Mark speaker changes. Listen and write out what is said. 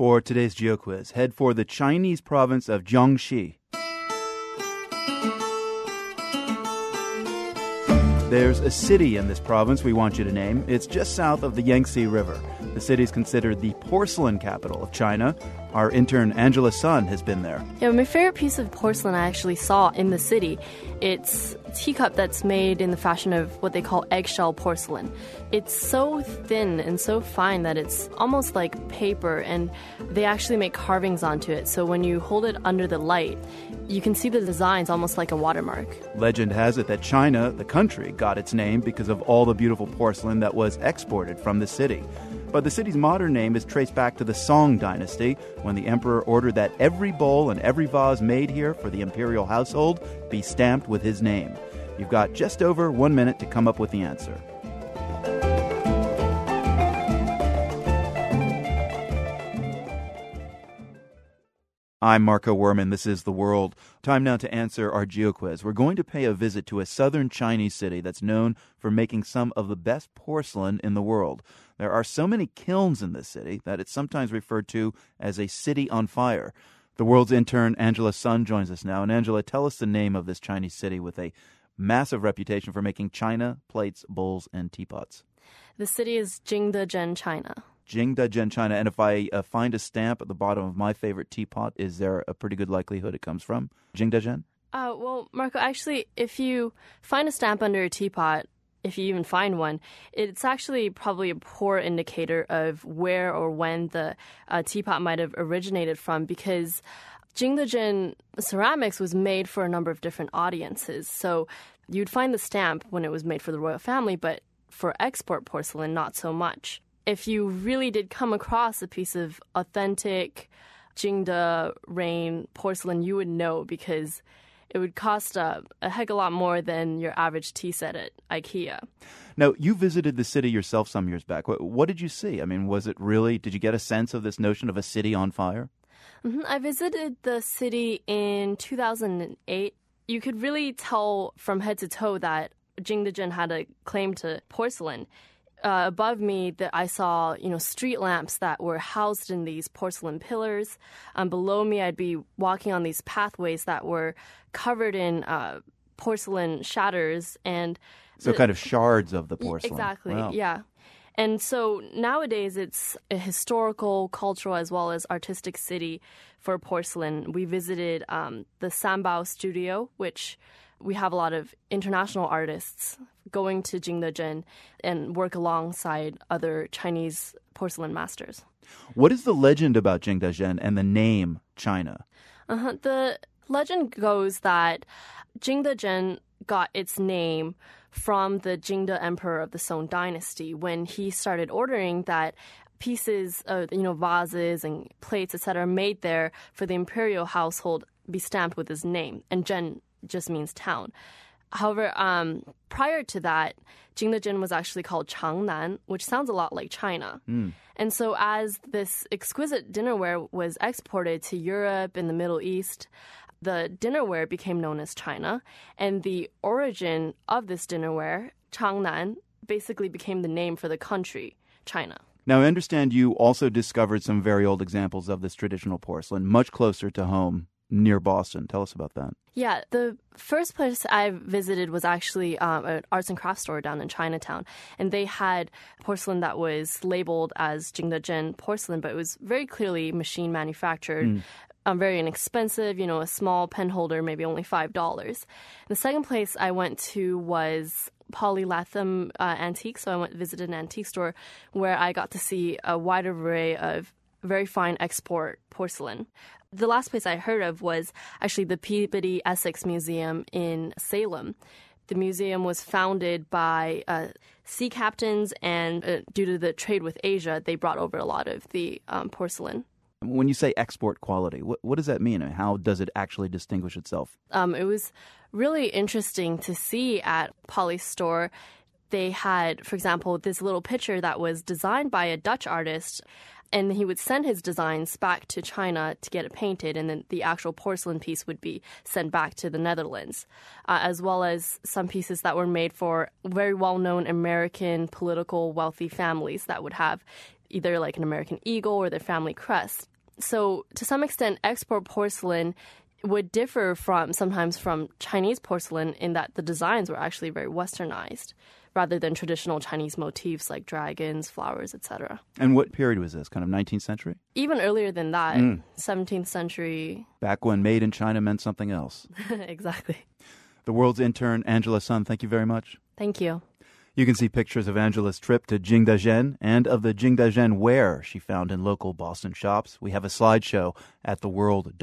Speaker 1: For today's Geo Quiz, head for the Chinese province of Jiangxi. There's a city in this province we want you to name. It's just south of the Yangtze River. The city is considered the porcelain capital of China. Our intern Angela Sun has been there.
Speaker 2: Yeah, my favorite piece of porcelain I actually saw in the city. It's a teacup that's made in the fashion of what they call eggshell porcelain. It's so thin and so fine that it's almost like paper, and they actually make carvings onto it. So when you hold it under the light, you can see the designs almost like a watermark.
Speaker 1: Legend has it that China, the country, got its name because of all the beautiful porcelain that was exported from the city. But the city's modern name is traced back to the Song dynasty, when the emperor ordered that every bowl and every vase made here for the imperial household be stamped with his name. You've got just over one minute to come up with the answer. I'm Marco Werman. This is The World. Time now to answer our GeoQuiz. We're going to pay a visit to a southern Chinese city that's known for making some of the best porcelain in the world. There are so many kilns in this city that it's sometimes referred to as a city on fire. The world's intern, Angela Sun, joins us now. And Angela, tell us the name of this Chinese city with a massive reputation for making china, plates, bowls, and teapots.
Speaker 2: The city is Jingdezhen, China.
Speaker 1: Jingdezhen, China. And if I uh, find a stamp at the bottom of my favorite teapot, is there a pretty good likelihood it comes from Jingdezhen?
Speaker 2: Uh, well, Marco, actually, if you find a stamp under a teapot, if you even find one, it's actually probably a poor indicator of where or when the uh, teapot might have originated from because Jingdezhen ceramics was made for a number of different audiences. So you'd find the stamp when it was made for the royal family, but for export porcelain, not so much if you really did come across a piece of authentic Jingde rain porcelain, you would know because it would cost a, a heck of a lot more than your average tea set at IKEA.
Speaker 1: Now, you visited the city yourself some years back. What, what, did you see? I mean, was it really, did you get a sense of this notion of a city on fire?
Speaker 2: Mm-hmm. I visited the city in 2008. You could really tell from head to toe that Jingdezhen had a claim to porcelain uh, above me that I saw, you know, street lamps that were housed in these porcelain pillars. Um, below me, I'd be walking on these pathways that were covered in uh, porcelain shatters and
Speaker 1: so
Speaker 2: the,
Speaker 1: kind of shards of the porcelain.
Speaker 2: Exactly.
Speaker 1: Wow.
Speaker 2: Yeah. And so nowadays it's a historical, cultural, as well as artistic city for porcelain. We visited um, the Sanbao studio, which we have a lot of international artists going to Jingdezhen and work alongside other Chinese porcelain masters.
Speaker 1: What is the legend about Jingdezhen and the name China?
Speaker 2: Uh-huh. The legend goes that Jingdezhen got its name from the Jingde emperor of the Song dynasty when he started ordering that pieces of you know vases and plates etc made there for the imperial household be stamped with his name and Zhen just means town. However, um, prior to that, Jingdezhen was actually called Changnan, which sounds a lot like China. Mm. And so, as this exquisite dinnerware was exported to Europe and the Middle East, the dinnerware became known as China. And the origin of this dinnerware, Changnan, basically became the name for the country, China.
Speaker 1: Now, I understand you also discovered some very old examples of this traditional porcelain, much closer to home near Boston. Tell us about that.
Speaker 2: Yeah, the first place I visited was actually um, an arts and crafts store down in Chinatown, and they had porcelain that was labeled as Jingdezhen porcelain, but it was very clearly machine manufactured. Mm. Um, very inexpensive, you know, a small pen holder, maybe only five dollars. The second place I went to was Polly Latham uh, Antique. So I went visited an antique store where I got to see a wide array of very fine export porcelain. The last place I heard of was actually the Peabody Essex Museum in Salem. The museum was founded by uh, sea captains, and uh, due to the trade with Asia, they brought over a lot of the um, porcelain.
Speaker 1: When you say export quality, what, what does that mean? And how does it actually distinguish itself?
Speaker 2: Um, it was really interesting to see at Polly's store. They had, for example, this little picture that was designed by a Dutch artist and he would send his designs back to China to get it painted, and then the actual porcelain piece would be sent back to the Netherlands, uh, as well as some pieces that were made for very well known American political wealthy families that would have either like an American eagle or their family crest. So, to some extent, export porcelain would differ from sometimes from Chinese porcelain in that the designs were actually very westernized rather than traditional Chinese motifs like dragons, flowers, etc.
Speaker 1: And what period was this? Kind of 19th century?
Speaker 2: Even earlier than that,
Speaker 1: Mm.
Speaker 2: 17th century.
Speaker 1: Back when made in China meant something else.
Speaker 2: exactly.
Speaker 1: The world's intern, Angela Sun, thank you very much.
Speaker 2: Thank you.
Speaker 1: You can see pictures of Angela's trip to Jingdezhen and of the Jingdezhen ware she found in local Boston shops. We have a slideshow at theworld.org.